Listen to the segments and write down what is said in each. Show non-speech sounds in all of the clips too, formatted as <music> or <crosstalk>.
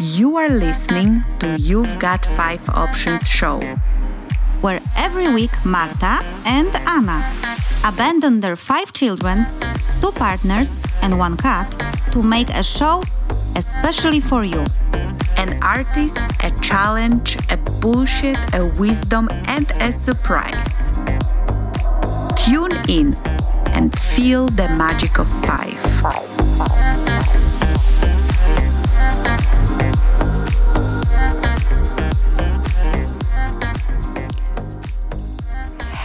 You are listening to You've Got Five Options show, where every week Marta and Anna abandon their five children, two partners, and one cat to make a show especially for you. An artist, a challenge, a bullshit, a wisdom, and a surprise. Tune in and feel the magic of five.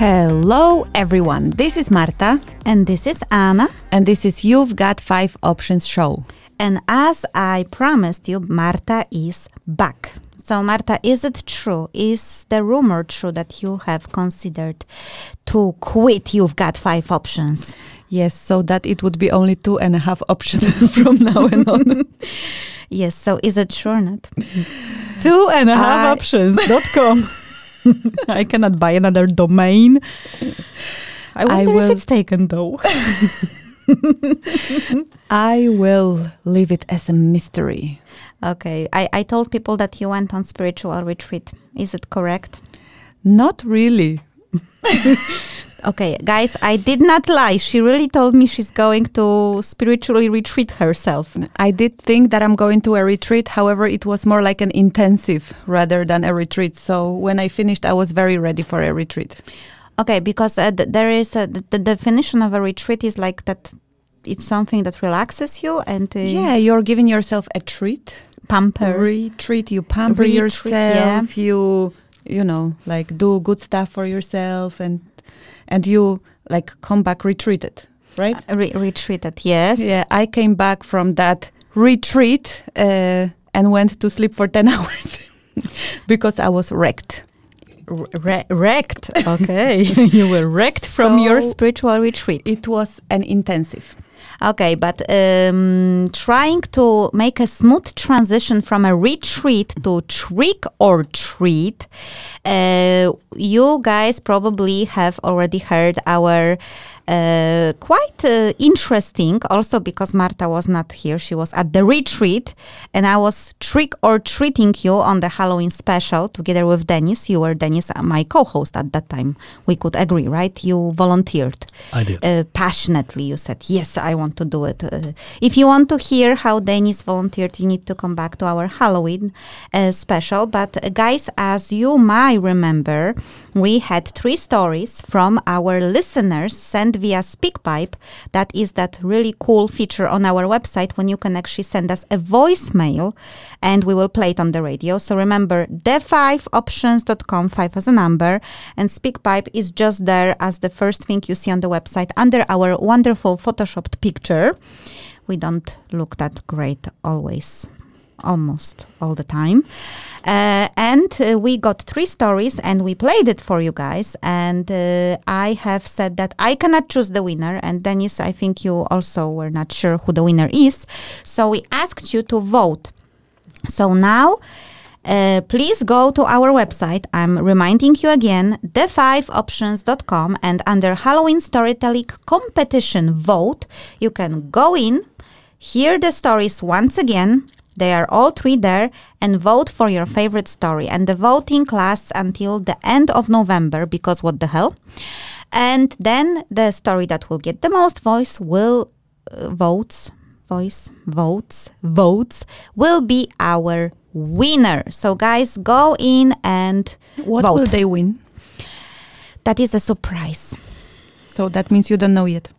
Hello, everyone. This is Marta. And this is Anna. And this is You've Got Five Options show. And as I promised you, Marta is back. So, Marta, is it true? Is the rumor true that you have considered to quit? You've got five options. Yes, so that it would be only two and a half <laughs> options <laughs> from now and on. <laughs> yes, so is it true or not? two and a half I... options.com. I cannot buy another domain. I wonder I will... if it's taken though. <laughs> I will leave it as a mystery. Okay. I, I told people that you went on spiritual retreat. Is it correct? Not really. <laughs> okay, guys, I did not lie. She really told me she's going to spiritually retreat herself. I did think that I'm going to a retreat. However, it was more like an intensive rather than a retreat. So when I finished, I was very ready for a retreat. Okay, because uh, th- there is a, the definition of a retreat is like that it's something that relaxes you and uh, yeah, you're giving yourself a treat, pamper, retreat. You pamper retreat, yourself. Yeah. You you know like do good stuff for yourself and and you like come back retreated, right? Uh, re- retreated, yes. Yeah, I came back from that retreat uh, and went to sleep for ten <laughs> hours <laughs> because I was wrecked re- wrecked. Okay, <laughs> <laughs> you were wrecked from so your spiritual retreat. It was an intensive. Okay, but um, trying to make a smooth transition from a retreat to trick or treat, uh, you guys probably have already heard our uh, quite uh, interesting also because Marta was not here. She was at the retreat and I was trick or treating you on the Halloween special together with Dennis. You were Dennis, uh, my co host at that time. We could agree, right? You volunteered. I did. Uh, passionately, you said, Yes, I want to do it. Uh, if you want to hear how Dennis volunteered, you need to come back to our Halloween uh, special. But, guys, as you might remember, we had three stories from our listeners sent via SpeakPipe. That is that really cool feature on our website when you can actually send us a voicemail and we will play it on the radio. So remember, the5options.com, five as a number, and SpeakPipe is just there as the first thing you see on the website under our wonderful photoshopped picture. We don't look that great always almost all the time. Uh, and uh, we got three stories and we played it for you guys. And uh, I have said that I cannot choose the winner. And Dennis, I think you also were not sure who the winner is. So we asked you to vote. So now, uh, please go to our website. I'm reminding you again, the5options.com, and under Halloween Storytelling Competition Vote, you can go in, hear the stories once again, they are all three there and vote for your favorite story. And the voting lasts until the end of November because what the hell? And then the story that will get the most voice will uh, votes, voice, votes, votes will be our winner. So guys, go in and what vote. will they win? That is a surprise. So that means you don't know yet.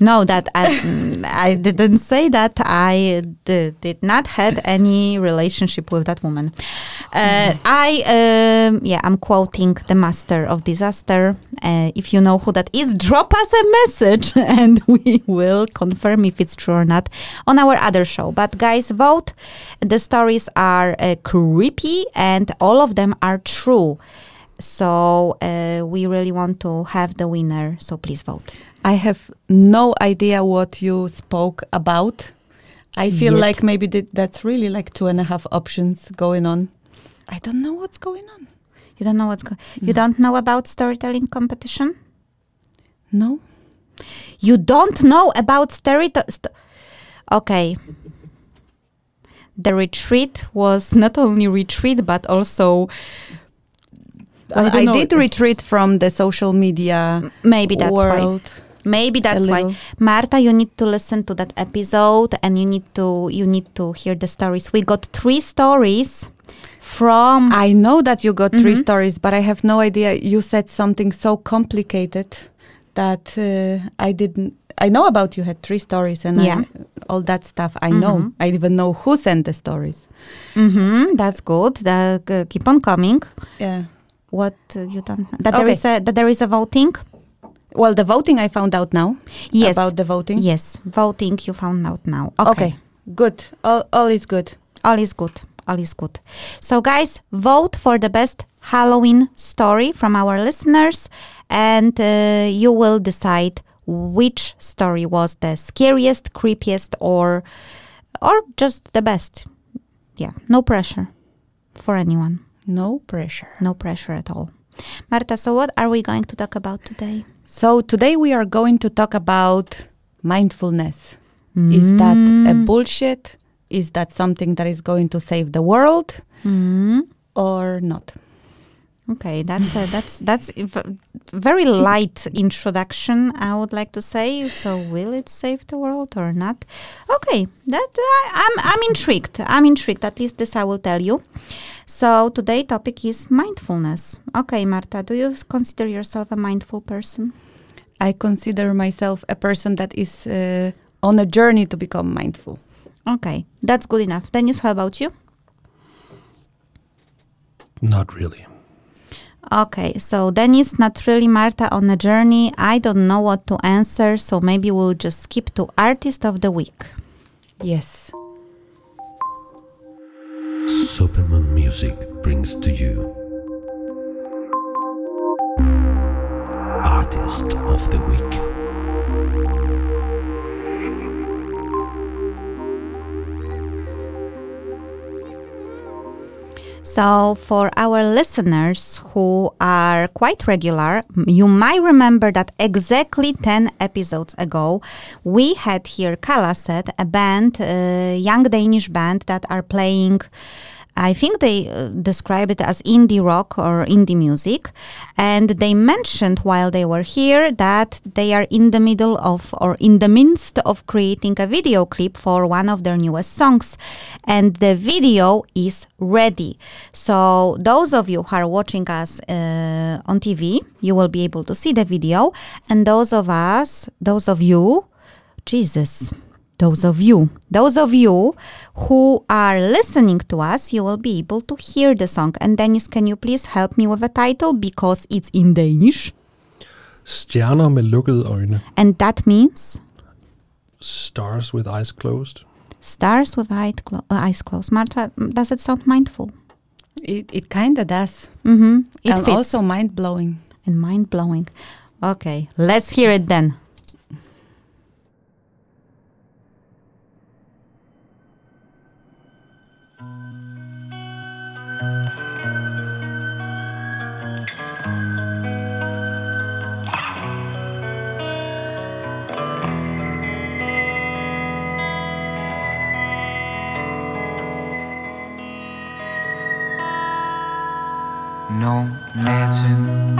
No, that I, <laughs> I didn't say that. I did not had any relationship with that woman. Uh, I um, yeah, I'm quoting the master of disaster. Uh, if you know who that is, <laughs> drop us a message <laughs> and we will confirm if it's true or not on our other show. But guys, vote. The stories are uh, creepy and all of them are true. So uh, we really want to have the winner. So please vote. I have no idea what you spoke about. I feel Yet. like maybe th- that's really like two and a half options going on. I don't know what's going on. You don't know what's going. You don't know about storytelling competition. No. You don't know about storytelling. St- okay. The retreat was not only retreat but also. Well, don't I, did retreat from the social media Maybe that's why. Maybe that's why. Marta, you need to listen to that episode and you need to you need to hear the stories. We got three stories from I know that you got three Mhm. stories, but I have no idea. You said something so complicated that uh, I didn't. I know about you had three stories and Yeah. I, all that stuff. I know. Mhm. I even know who sent the stories. Mhm, that's good. That, uh, keep on coming. Yeah. What uh, you don't that there Okay. is a that there is a voting? Well, the voting I found out now. Yes. About the voting. Yes, voting you found out now. Okay. Okay. Good. All, all is good. All is good. All is good. So, guys, vote for the best Halloween story from our listeners, and uh, you will decide which story was the scariest, creepiest, or or just the best. Yeah, no pressure for anyone. No pressure. No pressure at all. Marta, so what are we going to talk about today? So today we are going to talk about mindfulness. Is that a Mm. bullshit? Is that something that is going to save the world Mm. or not? Okay, that's a, that's that's very light introduction. I would like to say. So, will it save the world or not? Okay, that I, I'm I'm intrigued. I'm intrigued. At least this I will tell you. So today topic is mindfulness. Okay, Marta, do you consider yourself a mindful person? I consider myself a person that is uh, on a journey to become mindful. Okay, that's good enough. Dennis, how about you? Not really. Okay, so Dennis, not really Marta on a journey. I don't know what to answer, so maybe we'll just skip to artist of the week. Yes. Superman Music brings to you Artist of the Week. So, for our listeners who are quite regular, you might remember that exactly 10 episodes ago, we had here Kalaset, a band, a young Danish band that are playing. I think they uh, describe it as indie rock or indie music. And they mentioned while they were here that they are in the middle of or in the midst of creating a video clip for one of their newest songs. And the video is ready. So, those of you who are watching us uh, on TV, you will be able to see the video. And those of us, those of you, Jesus, those of you, those of you who are listening to us, you will be able to hear the song. And Dennis, can you please help me with the title because it's in Danish? Stjerner med lukkede øjne. And that means Stars with eyes closed. stars with eye clo- uh, eyes closed. Marta, mm, does it sound mindful? It, it kind of does. Mm-hmm. It and fits. also mind blowing. and mind blowing. Okay, let's hear it then. Verden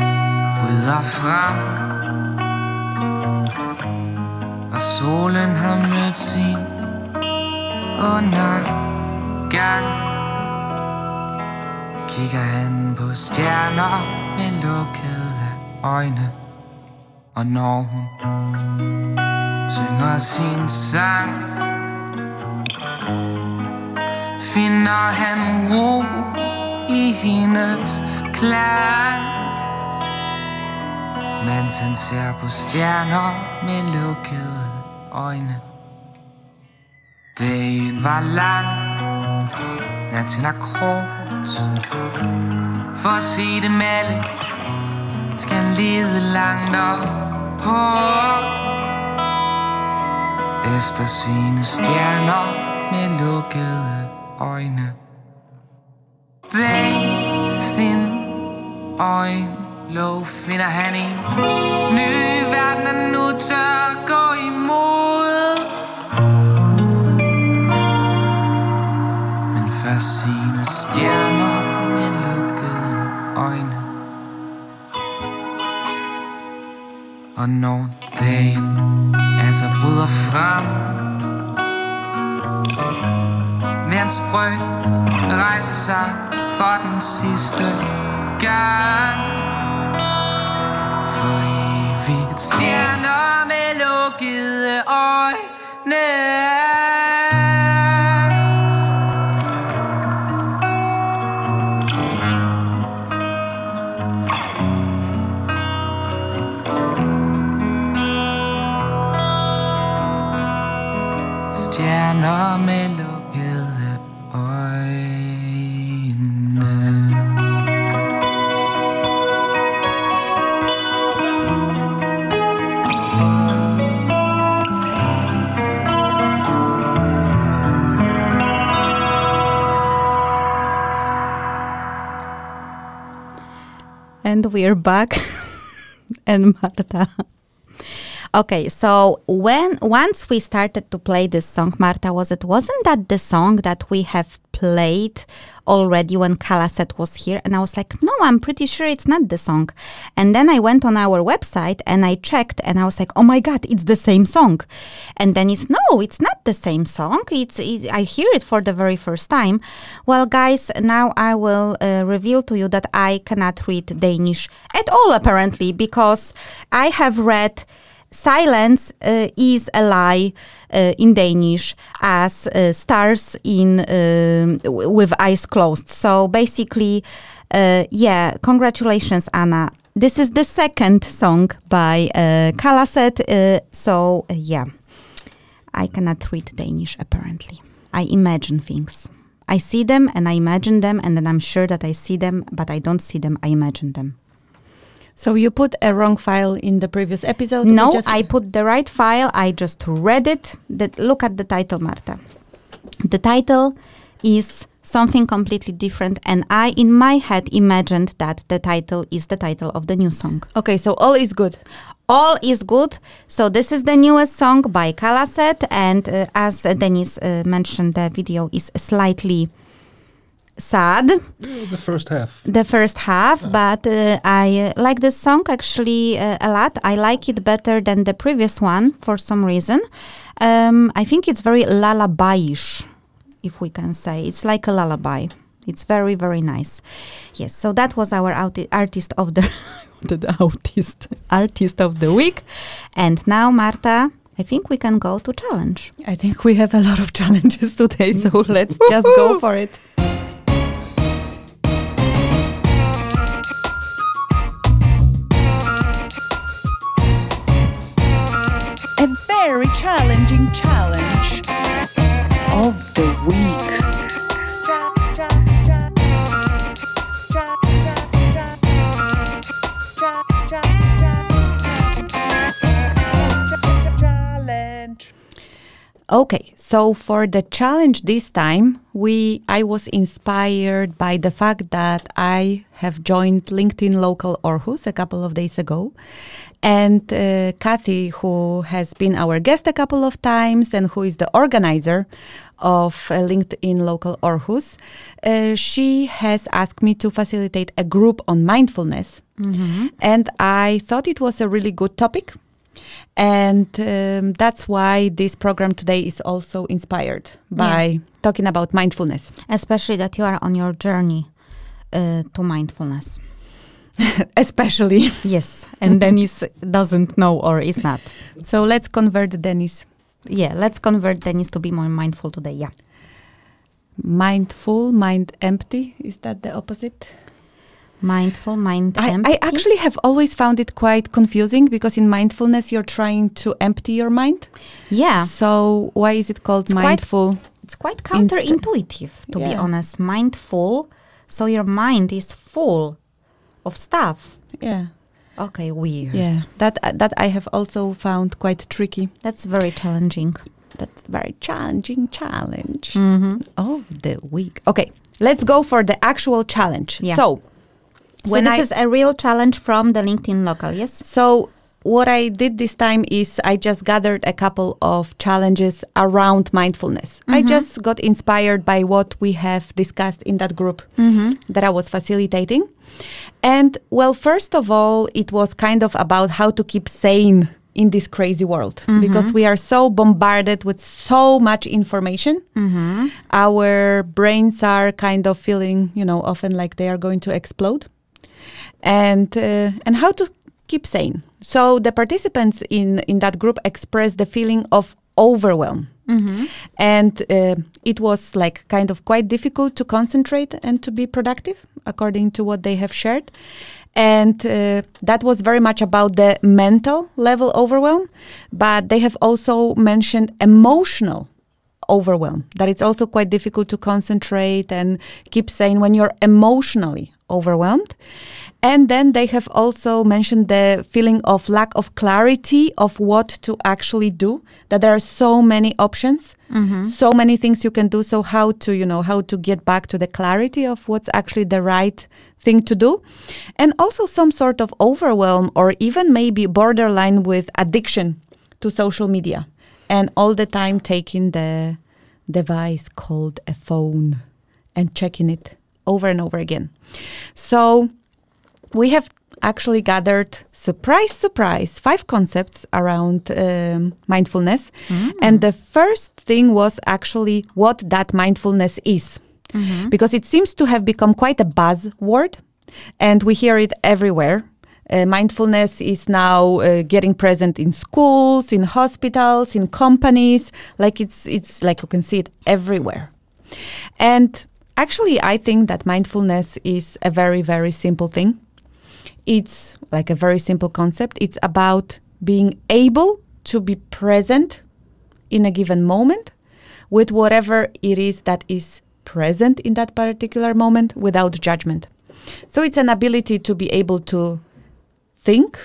bryder frem. Og solen har mødt sin undergang. Kigger han på stjerner med lukkede øjne. Og når hun synger sin sang Finder han ro i hendes klang Mens han ser på stjerner med lukkede øjne. Dagen var lang. Natten er kort. For at se dem alle Skal han lede langt og hårdt. Efter sine stjerner med lukkede øjne. Bag sin øjenlåg finder han en ny verden, han nu tør gå imod. Men først sine stjerner med lukkede øjne. Og når dagen altså bryder frem Vil hans bryst rejse sig for den sidste gang. For evigt stjerner med lukkede øjne. Stjerner med And we're back. <laughs> and Marta. Okay, so when once we started to play this song, Marta, was it wasn't that the song that we have played already when Kalaset was here? And I was like, no, I'm pretty sure it's not the song. And then I went on our website and I checked, and I was like, oh my god, it's the same song. And then it's no, it's not the same song. It's, it's I hear it for the very first time. Well, guys, now I will uh, reveal to you that I cannot read Danish at all, apparently, because I have read silence uh, is a lie uh, in Danish as uh, stars in um, w- with eyes closed. So basically, uh, yeah, congratulations, Anna. This is the second song by uh, Kalaset. Uh, so uh, yeah, I cannot read Danish apparently. I imagine things. I see them and I imagine them, and then I'm sure that I see them, but I don't see them. I imagine them. So you put a wrong file in the previous episode? No, I put the right file. I just read it. That look at the title, Marta. The title is something completely different, and I, in my head, imagined that the title is the title of the new song. Okay, so all is good. All is good. So this is the newest song by Kalaset, and uh, as uh, Dennis uh, mentioned, the video is slightly sad The first half. the first half, but uh, I uh, like this song actually uh, a lot. I like it better than the previous one for some reason. Um, I think it's very lullaby-ish, if we can say. It's like a lullaby. It's very very nice. Yes. So that was our outi- artist of the <laughs> the artist artist of the week, and now Marta. I think we can go to challenge. I think we have a lot of challenges today, so let's just go <laughs> for it. Okay, so for the challenge this time, we I was inspired by the fact that I have joined LinkedIn Local Aarhus a couple of days ago, and uh, Kathy, who has been our guest a couple of times and who is the organizer of uh, LinkedIn Local Aarhus, uh, she has asked me to facilitate a group on mindfulness, and I thought it was a really good topic. And um, that's why this program today is also inspired by talking about mindfulness. Especially that you are on your journey uh, to mindfulness. <laughs> Especially. Yes, and <laughs> Dennis doesn't know or is not. So let's convert Dennis. Yeah, let's convert Dennis to be more mindful today. Yeah. Mindful, mind empty. Is that the opposite? Mindful, mind I, empty. I actually have always found it quite confusing because in mindfulness you're trying to empty your mind. yeah, So why is it called It's quite mindful? it's quite counterintuitive to be Yeah. honest. Mindful, so your mind is full of stuff. yeah. Okay, weird. Yeah. That that I have also found quite tricky. That's very challenging. that's very challenging challenge Mm-hmm. of the week. Okay, let's go for the actual challenge. Yeah. So, So this I is a real challenge from the LinkedIn local, yes? so what I did this time is I just gathered a couple of challenges around mindfulness. I mm-hmm. just got inspired by what we have discussed in that group mm-hmm. that I was facilitating. And well, first of all, it was kind of about how to keep sane in this crazy world mm-hmm. because we are so bombarded with so much information. Our brains are kind of feeling, you know, often like they are going to explode and uh, and how to keep sane. So the participants in in that group expressed the feeling of overwhelm. And uh, it was like kind of quite difficult to concentrate and to be productive, according to what they have shared. And uh, that was very much about the mental level overwhelm, but they have also mentioned emotional overwhelm that it's also quite difficult to concentrate and keep saying when you're emotionally overwhelmed. And then they have also mentioned the feeling of lack of clarity of what to actually do that there are so many options mm-hmm. so many things you can do. So how to you know how to get back to the clarity of what's actually the right thing to do. And also some sort of overwhelm or even maybe borderline with addiction to social media and all the time taking the device called a phone and checking it over and over again. So we have actually gathered surprise surprise five concepts around um, mindfulness and the first thing was actually what that mindfulness is because it seems to have become quite a buzzword and we hear it everywhere uh, mindfulness is now uh, getting present in schools, in hospitals, in companies. Like it's it's like you can see it everywhere. And actually, I think that mindfulness is a very very simple thing. It's like a very simple concept. It's about being able to be present in a given moment with whatever it is that is present in that particular moment without judgment. So it's an ability to be able to think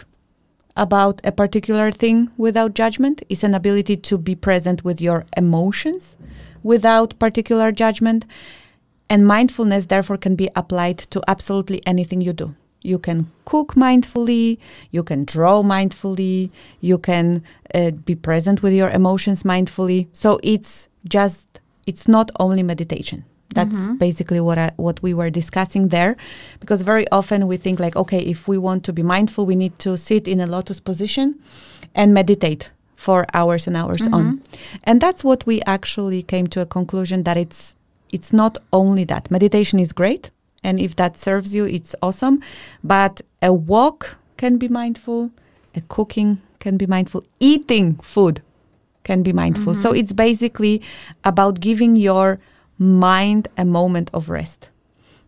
about a particular thing without judgment It's an ability to be present with your emotions without particular judgment and mindfulness therefore can be applied to absolutely anything you do. You can cook mindfully you can draw mindfully you can uh, be present with your emotions mindfully. So it's just it's not only meditation. That's basically what I, what we were discussing there. Because very often we think like okay if we want to be mindful we need to sit in a lotus position and meditate for hours and hours on. And that's what we actually came to a conclusion that it's it's not only that. Meditation is great and if that serves you it's awesome. But a walk can be mindful a cooking can be mindful eating food can be mindful. So mm-hmm. it's basically about giving your mind a moment of rest.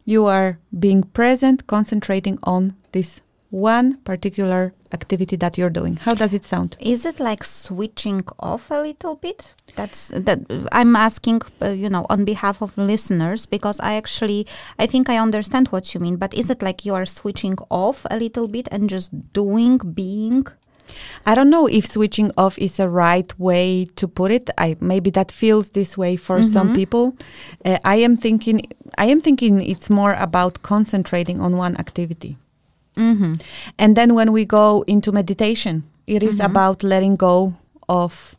You are being present concentrating on this one particular activity that you're doing how does it sound Is it like switching off a little bit? That's that. I'm asking, uh, you know, on behalf of listeners because I actually I think I understand what you mean. But is it like you are switching off a little bit and just doing, being? I don't know if switching off is a right way to put it. I maybe that feels this way for some people. Uh, I am thinking I am thinking it's more about concentrating on one activity. Mm-hmm. And then when we go into meditation, it is about letting go of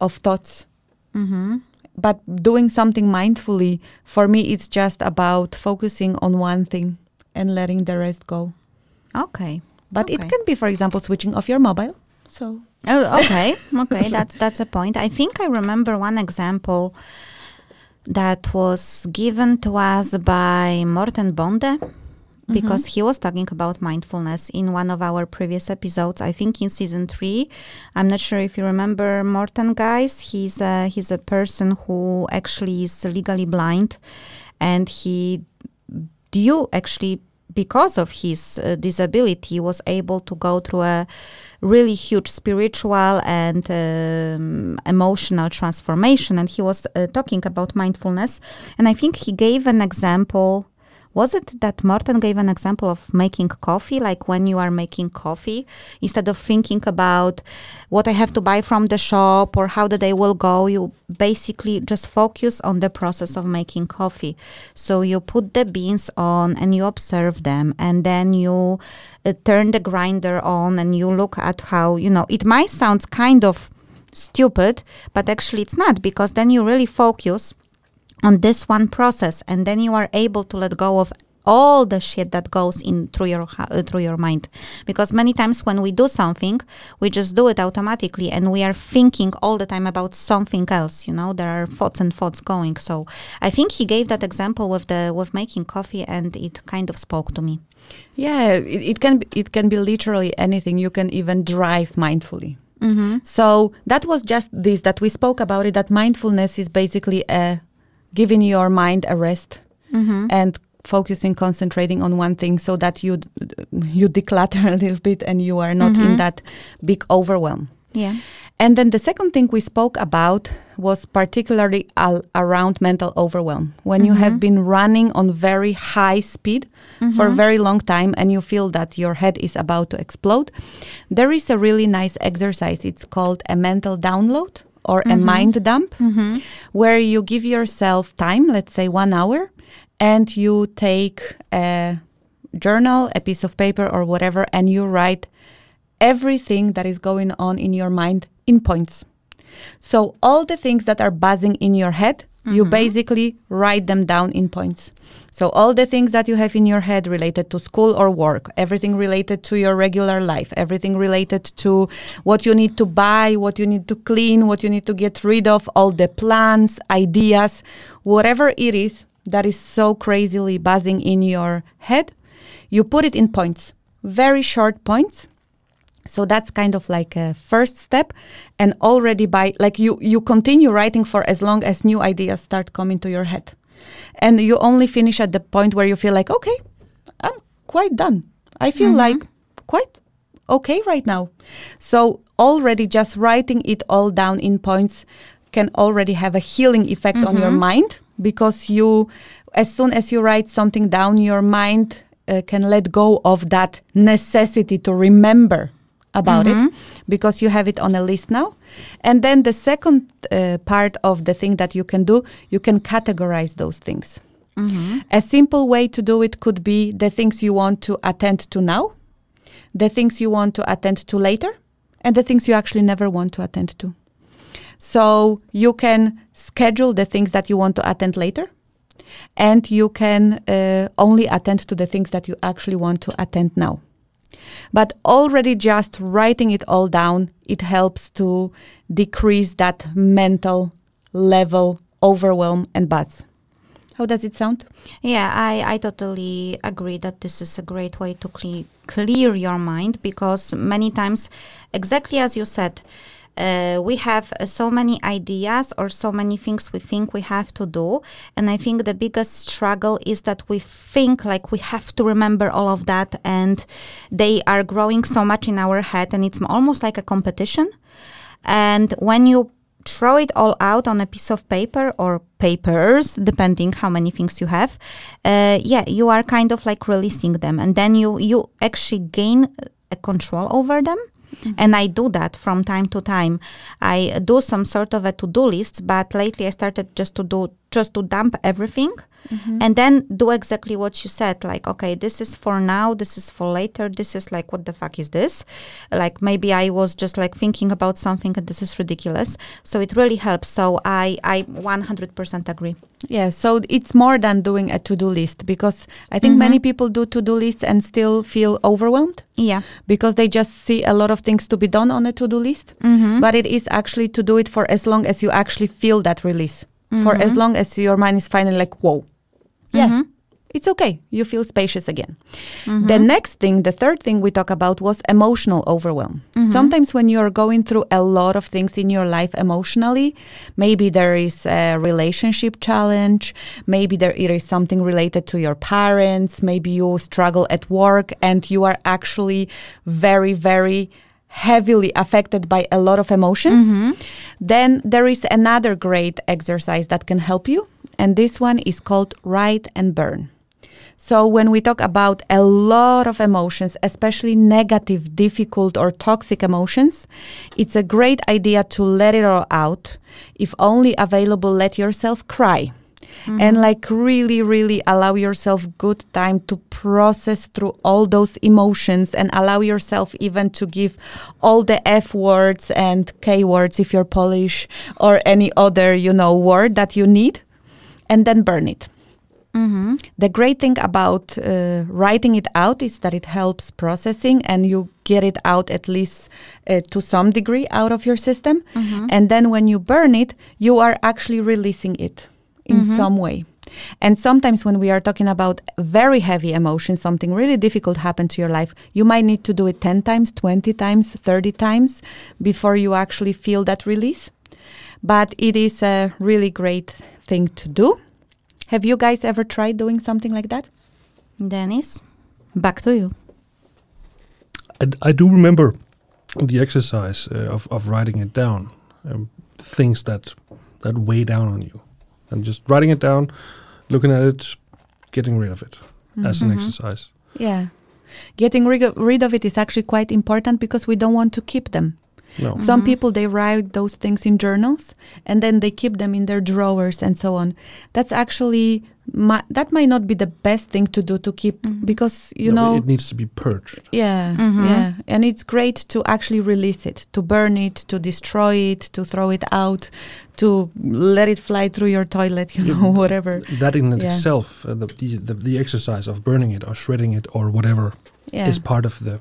of thoughts. Mm-hmm. But doing something mindfully, for me, it's just about focusing on one thing and letting the rest go. Okay. But it can be, for example, switching off your mobile. So Oh, okay, <laughs> okay, that's that's a point. I think I remember one example that was given to us by Morten Bonde because he was talking about mindfulness in one of our previous episodes. I think in season three. I'm not sure if you remember Morten, guys. He's a, he's a person who actually is legally blind, and he due actually because of his uh, disability was able to go through a really huge spiritual and um, emotional transformation and he was uh, talking about mindfulness and i think he gave an example was it that Morten gave an example of making coffee? Like when you are making coffee, instead of thinking about what I have to buy from the shop or how the day will go, you basically just focus on the process of making coffee. So you put the beans on and you observe them, and then you uh, turn the grinder on and you look at how, you know, it might sound kind of stupid, but actually it's not because then you really focus on this one process and then you are able to let go of all the shit that goes in through your uh, through your mind because many times when we do something we just do it automatically and we are thinking all the time about something else you know there are thoughts and thoughts going so i think he gave that example with the with making coffee and it kind of spoke to me Yeah, it, it can be, it can be literally anything. You can even drive mindfully. mm-hmm. So that was just this that we spoke about it. That mindfulness is basically a giving your mind a rest Mm-hmm. and focusing, concentrating on one thing, so that you d- you declutter <laughs> a little bit and you are not in Mhm. that big overwhelm. yeah And then the second thing we spoke about was particularly al- around mental overwhelm. When you have been running on very high speed for a very long time and you feel that your head is about to explode, there is a really nice exercise. It's called a mental download or a mind dump, mm-hmm. where you give yourself time, let's say one hour, and you take a journal, a piece of paper, or whatever, and you write everything that is going on in your mind in points. So, all the things that are buzzing in your head, you basically write them down in points. So, all the things that you have in your head related to school or work, everything related to your regular life, everything related to what you need to buy, what you need to clean, what you need to get rid of, all the plans, ideas, whatever it is that is so crazily buzzing in your head, you put it in points, very short points. So that's kind of like a first step. And already by like you you continue writing for as long as new ideas start coming to your head and you only finish at the point where you feel like okay i'm quite done. I feel like quite okay right now. So already just writing it all down in points can already have a healing effect on your mind because you as soon as you write something down your mind uh, can let go of that necessity to remember about it because you have it on a list now. And then the second uh, part of the thing that you can do, you can categorize those things. A simple way to do it could be the things you want to attend to now, the things you want to attend to later, and the things you actually never want to attend to. So you can schedule the things that you want to attend later, and you can uh, only attend to the things that you actually want to attend now. But already just writing it all down, it helps to decrease that mental level overwhelm and buzz. How does it sound? Yeah, I, I totally agree that this is a great way to cle- clear your mind because many times, exactly as you said, uh, we have uh, so many ideas or so many things we think we have to do. And I think the biggest struggle is that we think like we have to remember all of that and they are growing so much in our head and it's almost like a competition. And when you throw it all out on a piece of paper or papers, depending how many things you have, uh, yeah, you are kind of like releasing them, and then you you actually gain a control over them. Mm-hmm. And I do that from time to time. I do some sort of a to-do list, but lately I started just to do just to dump everything Mm-hmm. and then do exactly what you said like okay this is for now this is for later this is like what the fuck is this? Like maybe i was just like thinking about something and this is ridiculous. So it really helps. So i i 100% agree. Yeah, so it's more than doing a to do list because I think many mm-hmm. people do to do lists and still feel overwhelmed yeah. because they just see a lot of things to be done on a to do list. Mm-hmm. But it is actually to do it for as long as you actually feel that release, for as long as your mind is finally like, whoa, yeah. Mm-hmm. It's okay. You feel spacious again. Mm-hmm. The next thing, the third thing we talk about was emotional overwhelm. Mm-hmm. Sometimes when you're going through a lot of things in your life emotionally, maybe there is a relationship challenge, maybe there it is something related to your parents, maybe you struggle at work and you are actually very, very heavily affected by a lot of emotions, then there is another great exercise that can help you. And this one is called write and burn. So, when we talk about a lot of emotions, especially negative, difficult, or toxic emotions, it's a great idea to let it all out. If only available, let yourself cry. Mm-hmm. And like really, really allow yourself good time to process through all those emotions and allow yourself even to give all the F words and K words if you're Polish or any other, you know, word that you need and then burn it. The great thing about uh, writing it out is that it helps processing and you get it out at least uh, to some degree out of your system. And then when you burn it, you are actually releasing it in some way. And sometimes when we are talking about very heavy emotions, something really difficult happened to your life, you might need to do it 10 times, 20 times, 30 times before you actually feel that release. But it is a really great thing to do. Have you guys ever tried doing something like that? Dennis, back to you. I, I do remember the exercise uh, of, of writing it down, um, things that that weigh down on you, and just writing it down, looking at it, getting rid of it as an exercise. Yeah. Getting rid of, rid of it is actually quite important because we don't want to keep them. No, Some mm-hmm. people they write those things in journals and then they keep them in their drawers and so on. That's actually mi- that might not be the best thing to do to keep mm-hmm. because you No, know it needs to be purged. yeah mm-hmm. yeah and it's great to actually release it to burn it to destroy it to throw it out to let it fly through your toilet you know <laughs> whatever That in Yeah. itself, uh, the, the, the the exercise of burning it or shredding it or whatever yeah is part of the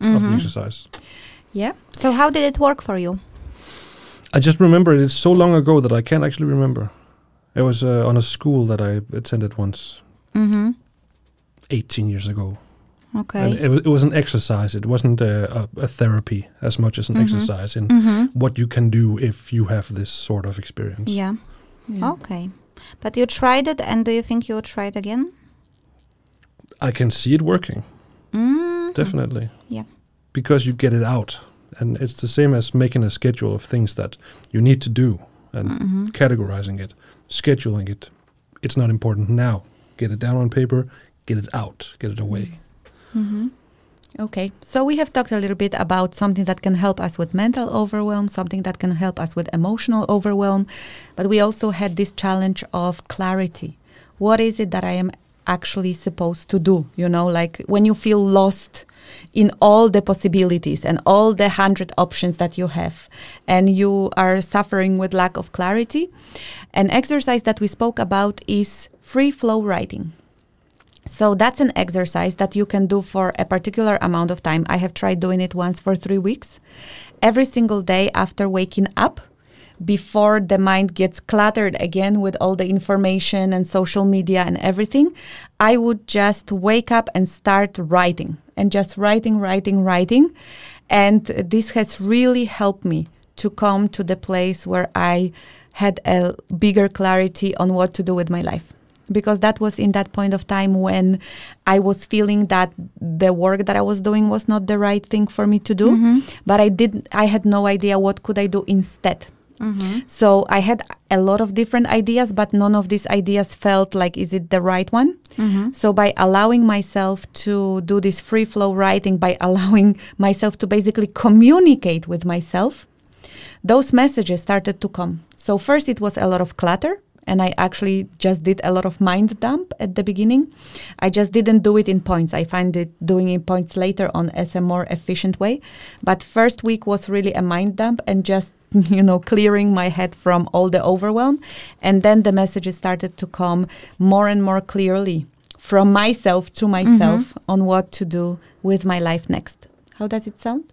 of the exercise. Yeah So, how did it work for you? I just remember it. It's so long ago that I can't actually remember. It was uh, on a school that I attended once, Mm-hmm. 18 years ago. Okay. And it was, it was an exercise. It wasn't a, a, a therapy as much as an Mhm. exercise in mm-hmm. what you can do if you have this sort of experience. Yeah. Yeah. Okay. But you tried it, and do you think you would try it again? I can see it working, Mm. definitely. Yeah. Because you get it out. And it's the same as making a schedule of things that you need to do and Mm-hmm. categorizing it, scheduling it. It's not important now. Get it down on paper, get it out, get it away. Mm-hmm. Okay, so we have talked a little bit about something that can help us with mental overwhelm, something that can help us with emotional overwhelm, but we also had this challenge of clarity. What is it that I am actually supposed to do? You know, like when you feel lost in all the possibilities and all the hundred options that you have, and you are suffering with lack of clarity. An exercise that we spoke about is free flow writing. So that's an exercise that you can do for a particular amount of time. I have tried doing it once for three weeks. Every single day after waking up, before the mind gets cluttered again with all the information and social media and everything, I would just wake up and start writing and just writing, writing, writing. And this has really helped me to come to the place where I had a bigger clarity on what to do with my life. Because that was in that point of time when I was feeling that the work that I was doing was not the right thing for me to do. Mm-hmm. But I did I had no idea what could I do instead Mm-hmm. so I had a lot of different ideas but none of these ideas felt like is it the right one Mm-hmm. so by allowing myself to do this free flow writing by <laughs> allowing myself to basically communicate with myself those messages started to come. So first it was a lot of clutter and I actually just did a lot of mind dump at the beginning. I just didn't do it in points. I find it doing in points later on as a more efficient way. But first week was really a mind dump and just <laughs> you know clearing my head from all the overwhelm and then the messages started to come more and more clearly from myself to myself on what to do with my life next. How does it sound?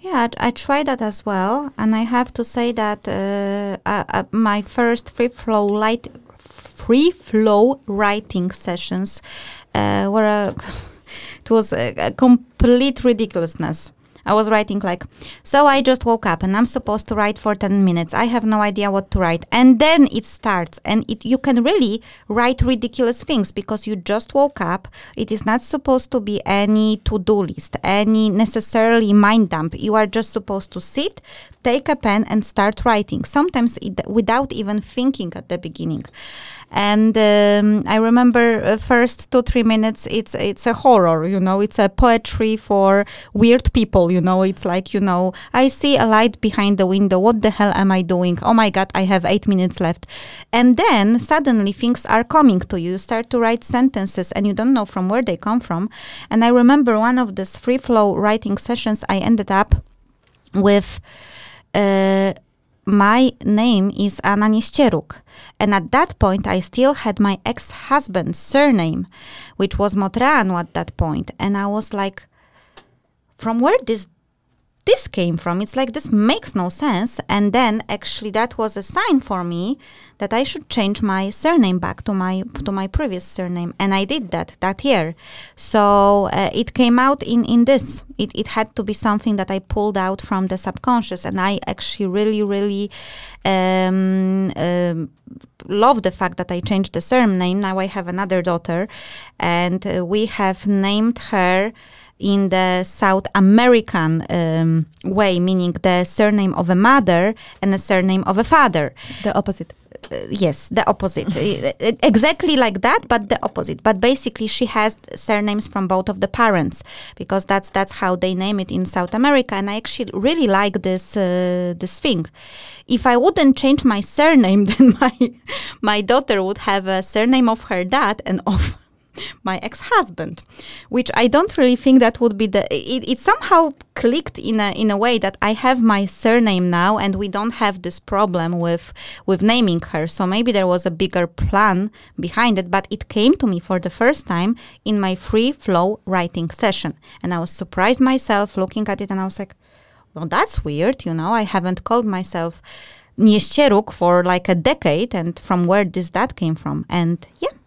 Yeah, I, I tried that as well, and I have to say that uh, uh, uh, my first free flow light, free flow writing sessions uh, were a, <laughs> it was a, a complete ridiculousness. I was writing like, so I just woke up and I'm supposed to write for 10 minutes. I have no idea what to write. And then it starts and it, you can really write ridiculous things because you just woke up. It is not supposed to be any to-do list, any necessarily mind dump. You are just supposed to sit, take a pen and start writing. Sometimes it, without even thinking at the beginning. And um, I remember uh, first two three minutes. It's it's a horror, you know. It's a poetry for weird people, you know. It's like you know, I see a light behind the window. What the hell am I doing? Oh my god, I have eight minutes left. And then suddenly things are coming to you. You start to write sentences, and you don't know from where they come from. And I remember one of these free flow writing sessions. I ended up with. Uh, my name is Anna Nieścieruk. And at that point, I still had my ex husband's surname, which was Motreanu at that point. And I was like, from where this this came from. It's like this makes no sense. And then actually that was a sign for me that I should change my surname back to my to my previous surname, and I did that that year. So uh, it came out in in this. It it had to be something that I pulled out from the subconscious, and I actually really really. Um, um, love the fact that I changed the surname. Now I have another daughter, and uh, we have named her in the South American um, way, meaning the surname of a mother and the surname of a father. The opposite. Uh, yes, the opposite. <laughs> Exactly like that, but the opposite. But basically, she has surnames from both of the parents because that's that's how they name it in South America. And I actually really like this uh, this thing. If I wouldn't change my <laughs> surname, then my my daughter would have a surname of her dad and of my ex-husband which i don't really think that would be the it, it, somehow clicked in a in a way that i have my surname now and we don't have this problem with with naming her. So maybe there was a bigger plan behind it but it came to me for the first time in my free flow writing session. And i was surprised myself looking at it and i was like well that's weird you know i haven't called myself Nieścieruk for like a decade and from where this that came from? And yeah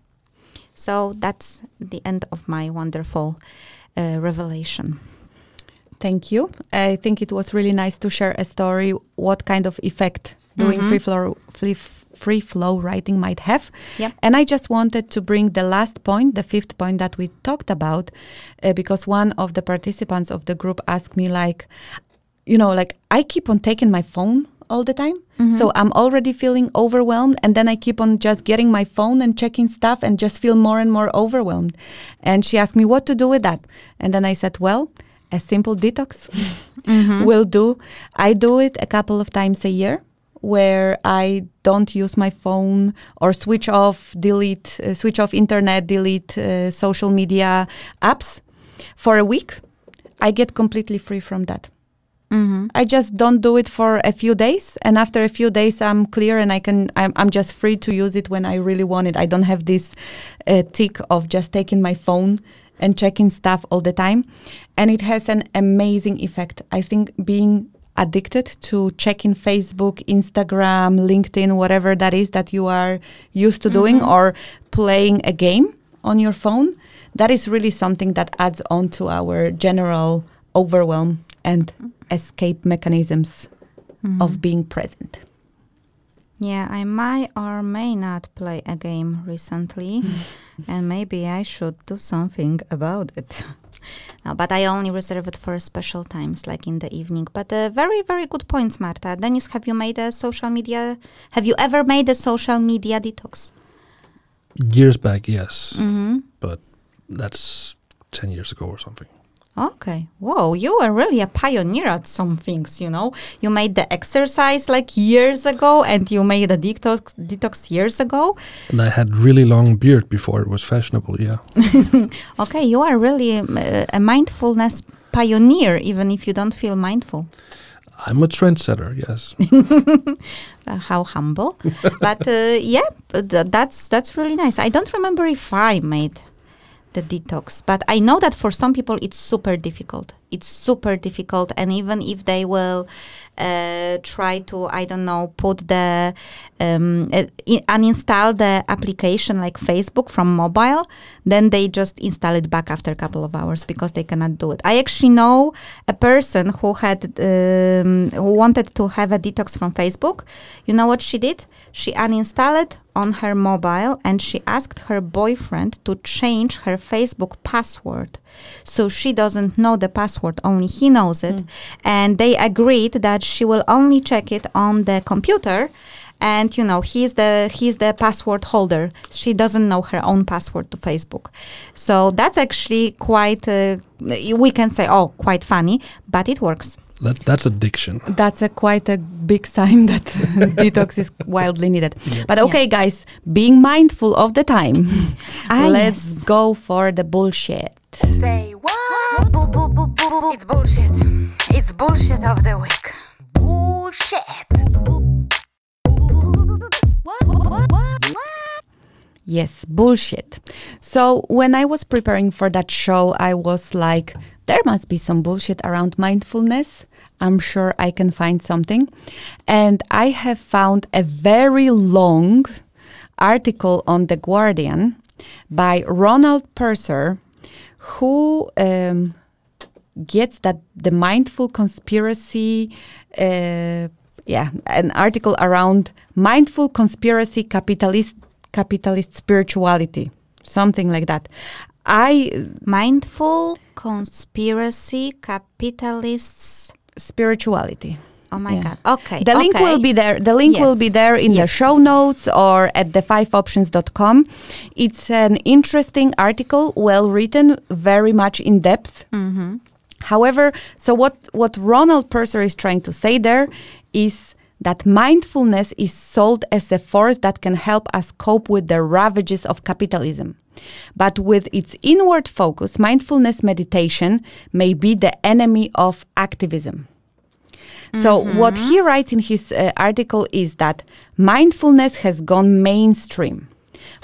so that's the end of my wonderful uh, revelation. Thank you. I think it was really nice to share a story. What kind of effect doing mm-hmm. free flow free, free flow writing might have. Yeah. And I just wanted to bring the last point, the fifth point that we talked about, uh, because one of the participants of the group asked me like, you know, like I keep on taking my phone all the time. Mm-hmm. So I'm already feeling overwhelmed. And then I keep on just getting my phone and checking stuff and just feel more and more overwhelmed. And she asked me what to do with that. And then I said, well, a simple detox <laughs> mm-hmm. will do. I do it a couple of times a year where I don't use my phone or switch off, delete, uh, switch off internet, delete uh, social media apps for a week. I get completely free from that. Mm-hmm. I just don't do it for a few days, and after a few days, I'm clear and I can. I'm, I'm just free to use it when I really want it. I don't have this uh, tick of just taking my phone and checking stuff all the time, and it has an amazing effect. I think being addicted to checking Facebook, Instagram, LinkedIn, whatever that is that you are used to mm-hmm. doing, or playing a game on your phone, that is really something that adds on to our general overwhelm and escape mechanisms mm-hmm. of being present. Yeah, I might or may not play a game recently, <laughs> and maybe I should do something about it. <laughs> no, but I only reserve it for special times, like in the evening. But uh, very, very good points, Marta. Dennis, have you made a social media? Have you ever made a social media detox? Years back, yes, mm-hmm. but that's ten years ago or something. Okay. Whoa, you were really a pioneer at some things, you know. You made the exercise like years ago and you made the detox detox years ago. And I had really long beard before it was fashionable, yeah. <laughs> okay, you are really a, um, a mindfulness pioneer even if you don't feel mindful. I'm a trendsetter, yes. <laughs> uh, how humble. <laughs> but uh, yeah, that's that's really nice. I don't remember if I made the detox. But I know that for some people it's super difficult. It's super difficult, and even if they will uh, try to, I don't know, put the um, uh, uninstall the application like Facebook from mobile, then they just install it back after a couple of hours because they cannot do it. I actually know a person who had um, who wanted to have a detox from Facebook. You know what she did? She uninstalled on her mobile and she asked her boyfriend to change her Facebook password. So she doesn't know the password password. Only he knows it. And they agreed that she will only check it on the computer. And you know he's the he's the password holder. She doesn't know her own password to Facebook, so that's actually quite. Uh, we can say, oh, quite funny, but it works. That that's addiction. That's a quite a big sign that <laughs> detox is wildly needed. But okay, guys, being mindful of the time. Ah, Let's yes. go for the bullshit. Say what? Boo, boo, boo, boo, boo. It's bullshit. It's bullshit of the week. Bullshit. Yes, bullshit. So when I was preparing for that show, I was like, there must be some bullshit around mindfulness. I'm sure I can find something. And I have found a very long article on The Guardian by Ronald Purser, who um, gets that the mindful conspiracy, uh, yeah, an article around mindful conspiracy capitalist capitalist spirituality, something like that. I Mindful conspiracy capitalists. spirituality. Oh my Yeah. god. Okay. The link okay. will be there. The link will be there in the show notes or at the5options.com. It's an interesting article, well written, very much in depth. Mm-hmm. However, so what, what Ronald Purser is trying to say there is that mindfulness is sold as a force that can help us cope with the ravages of capitalism. But with its inward focus, mindfulness meditation may be the enemy of activism. So, what he writes in his uh, article is that mindfulness has gone mainstream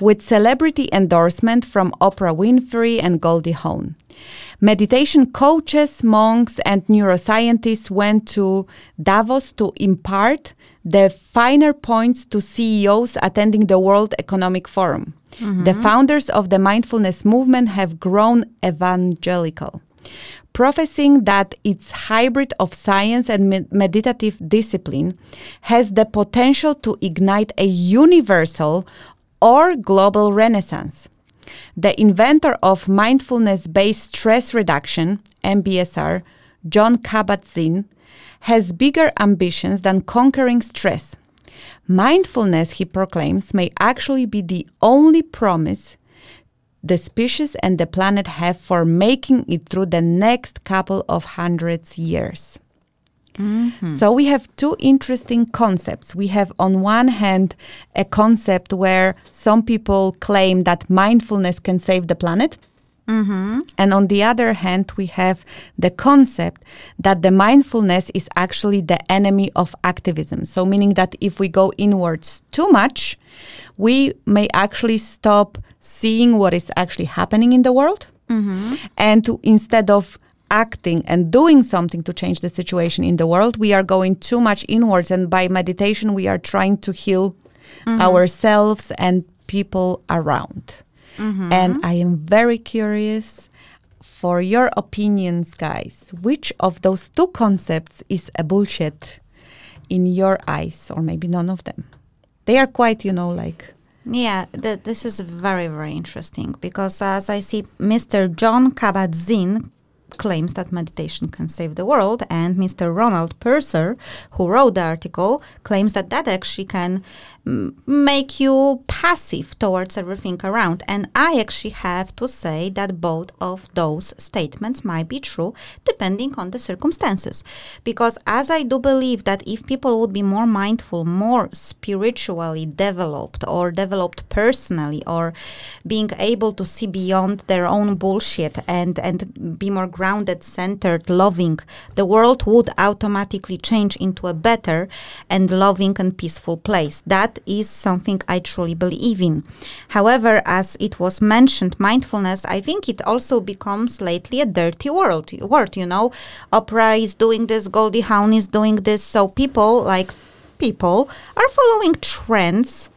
with celebrity endorsement from Oprah Winfrey and Goldie Hawn. Meditation coaches, monks, and neuroscientists went to Davos to impart the finer points to CEOs attending the World Economic Forum. The founders of the mindfulness movement have grown evangelical professing that its hybrid of science and med- meditative discipline has the potential to ignite a universal or global renaissance. The inventor of mindfulness based stress reduction, MBSR, John Kabat Zinn, has bigger ambitions than conquering stress. Mindfulness, he proclaims, may actually be the only promise the species and the planet have for making it through the next couple of hundreds years. Mm-hmm. So we have two interesting concepts. We have on one hand a concept where some people claim that mindfulness can save the planet. Mm-hmm. And on the other hand, we have the concept that the mindfulness is actually the enemy of activism. So, meaning that if we go inwards too much, we may actually stop seeing what is actually happening in the world. Mm-hmm. And to, instead of acting and doing something to change the situation in the world, we are going too much inwards. And by meditation, we are trying to heal mm-hmm. ourselves and people around. Mm-hmm. And I am very curious for your opinions, guys. Which of those two concepts is a bullshit in your eyes, or maybe none of them? They are quite, you know, like Yeah, th- this is very, very interesting because as I see, Mr. John Kabat-Zinn claims that meditation can save the world, and Mr. Ronald Purser, who wrote the article, claims that that actually can make you passive towards everything around. And I actually have to say that both of those statements might be true depending on the circumstances. Because as I do believe that if people would be more mindful, more spiritually developed, or developed personally, or being able to see beyond their own bullshit and, and be more grounded, centered, loving, the world would automatically change into a better and loving and peaceful place. That is something I truly believe in. However, as it was mentioned, mindfulness, I think it also becomes lately a dirty world. Word, you know, Oprah is doing this, Goldie Hawn is doing this, so people like people are following trends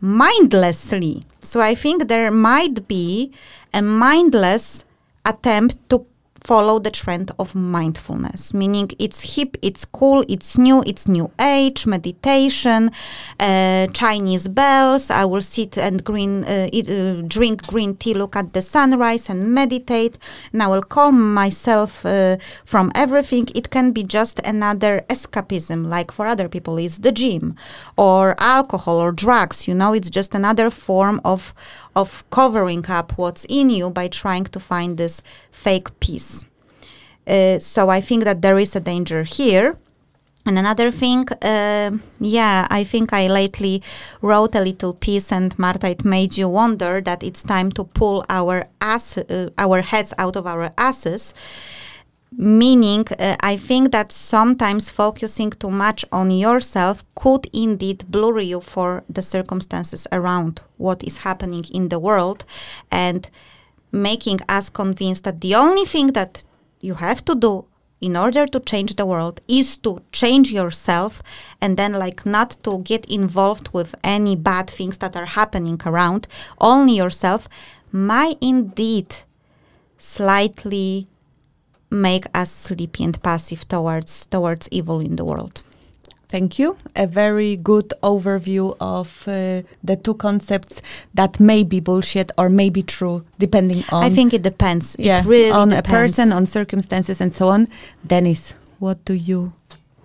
mindlessly. So I think there might be a mindless attempt to follow the trend of mindfulness, meaning it's hip, it's cool, it's new, it's new age, meditation, uh, Chinese bells. I will sit and green, uh, eat, uh, drink green tea, look at the sunrise, and meditate. And I will calm myself uh, from everything. It can be just another escapism, like for other people, it's the gym or alcohol or drugs. You know, it's just another form of of covering up what's in you by trying to find this fake peace. Uh, so I think that there is a danger here. And another thing, uh, yeah, I think I lately wrote a little piece, and Marta, it made you wonder that it's time to pull our ass, uh, our heads out of our asses. Meaning, uh, I think that sometimes focusing too much on yourself could indeed blur you for the circumstances around what is happening in the world and making us convinced that the only thing that you have to do in order to change the world is to change yourself and then like not to get involved with any bad things that are happening around. Only yourself. Might indeed slightly make us sleepy and passive towards towards evil in the world Thank you. A very good overview of uh, the two concepts that may be bullshit or may be true, depending on. i think it depends yeah, it really on a person, on circumstances, and so on. Dennis, what do you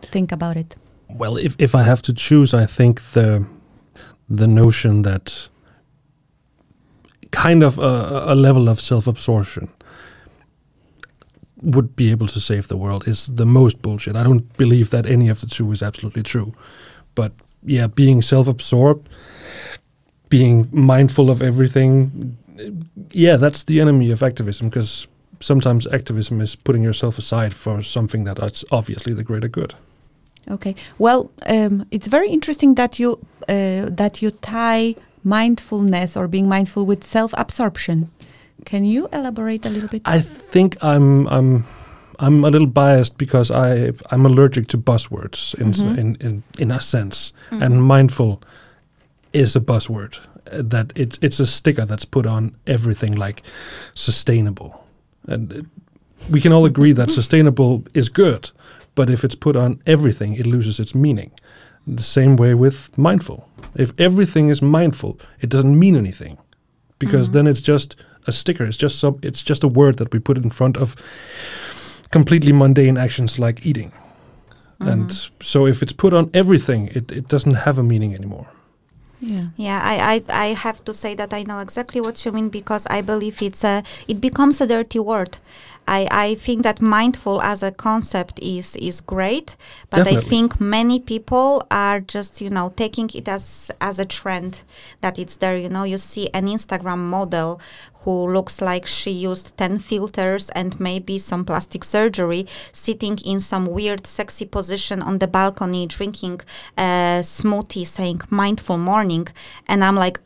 think about it? Well, if if I have to choose, I think the the notion that kind of a, a level of self-absorption would be able to save the world is the most bullshit. I don't believe that any of the two is absolutely true. But yeah, being self-absorbed, being mindful of everything, yeah, that's the enemy of activism because sometimes activism is putting yourself aside for something that is obviously the greater good. Okay. Well, um, it's very interesting that you uh, that you tie mindfulness or being mindful with self-absorption. Can you elaborate a little bit? I think I'm I'm I'm a little biased because I I'm allergic to buzzwords in Mhm. in, in in a sense, and mindful is a buzzword uh, that it's it's a sticker that's put on everything like sustainable, and it, we can all agree that <laughs> sustainable is good, but if it's put on everything, it loses its meaning. The same way with mindful. If everything is mindful, it doesn't mean anything because then it's just a sticker. It's just some. It's just a word that we put in front of completely mundane actions like eating. Mm-hmm. And so, if it's put on everything, it, it doesn't have a meaning anymore. yeah. Yeah, I, I, I have to say that I know exactly what you mean because I believe it's a it becomes a dirty word. I, I think that mindful as a concept is is great, but I think many people are just you know taking it as as a trend that it's there. You know, you see an Instagram model who looks like she used 10 filters and maybe some plastic surgery, sitting in some weird, sexy position on the balcony, drinking a smoothie, saying mindful morning. And I'm like,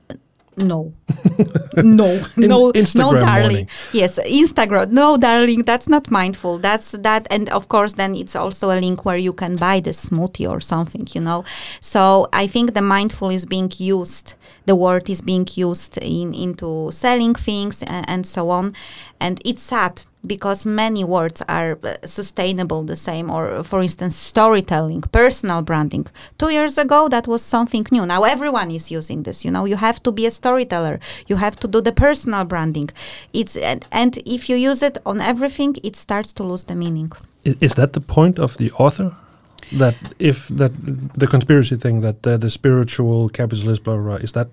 no, <laughs> no, In- no, no, Instagram darling. morning. Yes, Instagram. No, darling, that's not mindful. That's that, and of course, then it's also a link where you can buy the smoothie or something, you know. So I think the mindful is being used. The word is being used in into selling things and, and so on, and it's sad because many words are uh, sustainable the same. Or for instance, storytelling, personal branding. Two years ago, that was something new. Now everyone is using this. You know, you have to be a storyteller. You have to do the personal branding. It's and, and if you use it on everything, it starts to lose the meaning. Is, is that the point of the author? That if that the conspiracy thing that uh, the spiritual capitalist blah, blah blah is that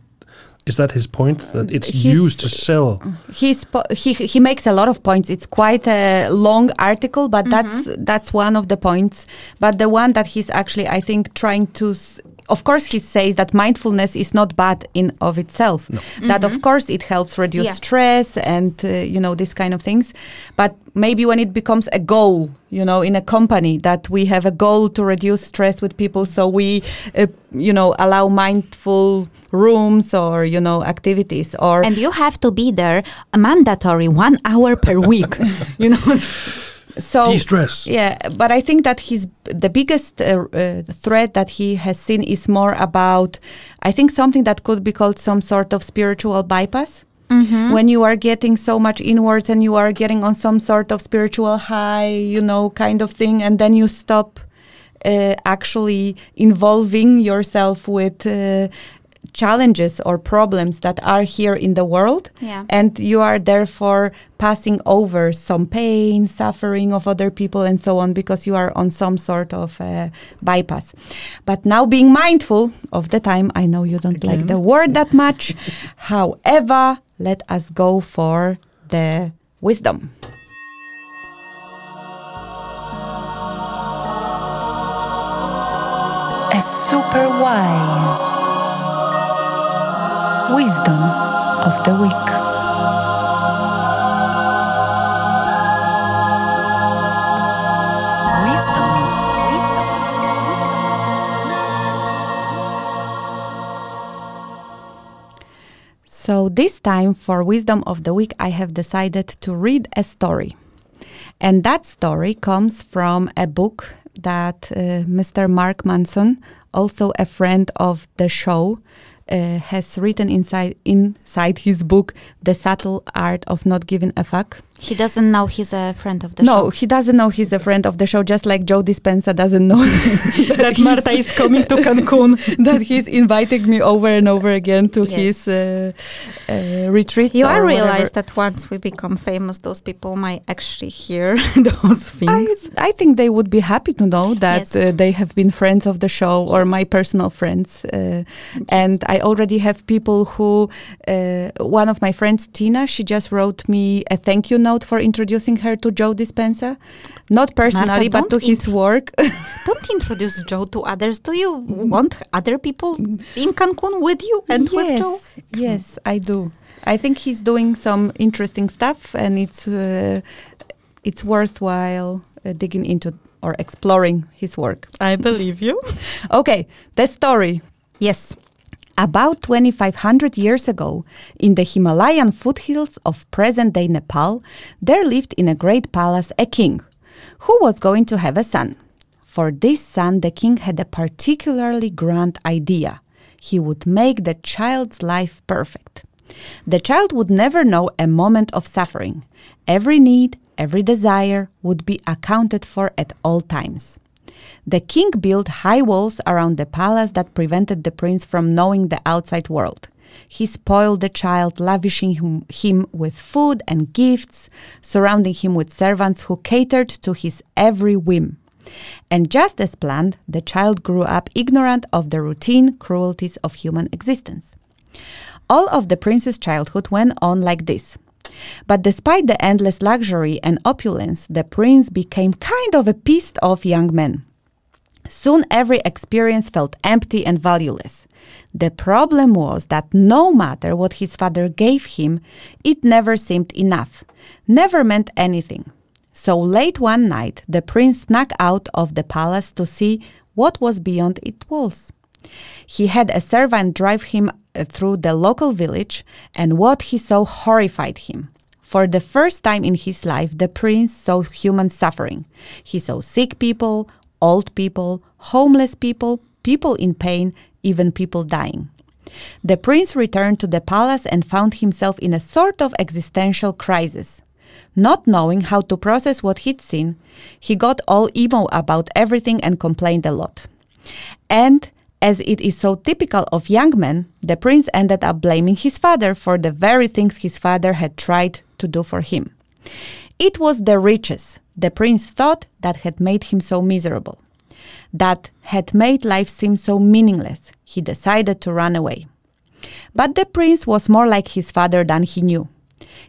is that his point that it's His- used to sell? He's po- he he makes a lot of points. It's quite a long article, but that's mm-hmm. that's one of the points. But the one that he's actually, I think, trying to. S- of course, he says that mindfulness is not bad in of itself. That of course it helps reduce Yeah. stress and uh, you know these kind of things. But maybe when it becomes a goal, you know, in a company that we have a goal to reduce stress with people, so we, uh, you know, allow mindful rooms or you know activities or And you have to be there mandatory one hour per week. <laughs> you know. <laughs> so De-stress. yeah but i think that his the biggest uh, uh, threat that he has seen is more about i think something that could be called some sort of spiritual bypass When you are getting so much inwards and you are getting on some sort of spiritual high, you know, kind of thing, and then you stop uh, actually involving yourself with uh, challenges or problems that are here in the world. Yeah. and you are therefore passing over some pain suffering of other people and so on because you are on some sort of uh, bypass. But now being mindful of the time i know you don't like the word that much. <laughs> However let us go for the wisdom. A super wise wisdom of the week. Wisdom. So, this time for Wisdom of the Week, I have decided to read a story. And that story comes from a book that uh, Mr. Mark Manson, also a friend of the show, Uh, has written inside inside his book, The Subtle Art of Not Giving a Fuck. He doesn't know he's a friend of the no, show. he doesn't know he's a friend of the show, just like Joe Dispenza doesn't know <laughs> that Marta is coming to Cancun. <laughs> that he's inviting me over and over again to Yes. his uh, uh, retreats. You or are whatever. realize that once we become famous, those people might actually hear <laughs> those things. I think they would be happy to know that Yes. uh, they have been friends of the show or my personal friends. Uh, And I already have people who, uh, one of my friends, Tina, she just wrote me a thank you note for introducing her to Joe Dispenza. Not personally, but to don't his work. <laughs> Don't introduce Joe to others. Do you want other people in Cancun with you and with Joe? yes, yes, I do. I think he's doing some interesting stuff, and it's uh, it's worthwhile uh, digging into or exploring his work. I believe you. <laughs> Okay, the story. Yes. About 2,500 years ago, in the Himalayan foothills of present day Nepal, there lived in a great palace a king who was going to have a son. For this son, the king had a particularly grand idea. He would make the child's life perfect. The child would never know a moment of suffering. Every need, every desire would be accounted for at all times. The king built high walls around the palace that prevented the prince from knowing the outside world. He spoiled the child, lavishing him, with food and gifts, surrounding him with servants who catered to his every whim. And just as planned, the child grew up ignorant of the routine cruelties of human existence. All of the prince's childhood went on like this. But despite the endless luxury and opulence, the prince became kind of a pissed off young man. Soon every experience felt empty and valueless. The problem was that no matter what his father gave him, it never seemed enough, never meant anything. So late one night, the prince snuck out of the palace to see what was beyond its walls. He had a servant drive him uh, through the local village, and what he saw horrified him. For the first time in his life, the prince saw human suffering. He saw sick people, old people, homeless people, people in pain, even people dying. The prince returned to the palace and found himself in a sort of existential crisis. Not knowing how to process what he'd seen, he got all emo about everything and complained a lot. And as it is so typical of young men, the prince ended up blaming his father for the very things his father had tried to do for him. It was the riches, the prince thought, that had made him so miserable, that had made life seem so meaningless. He decided to run away. But the prince was more like his father than he knew.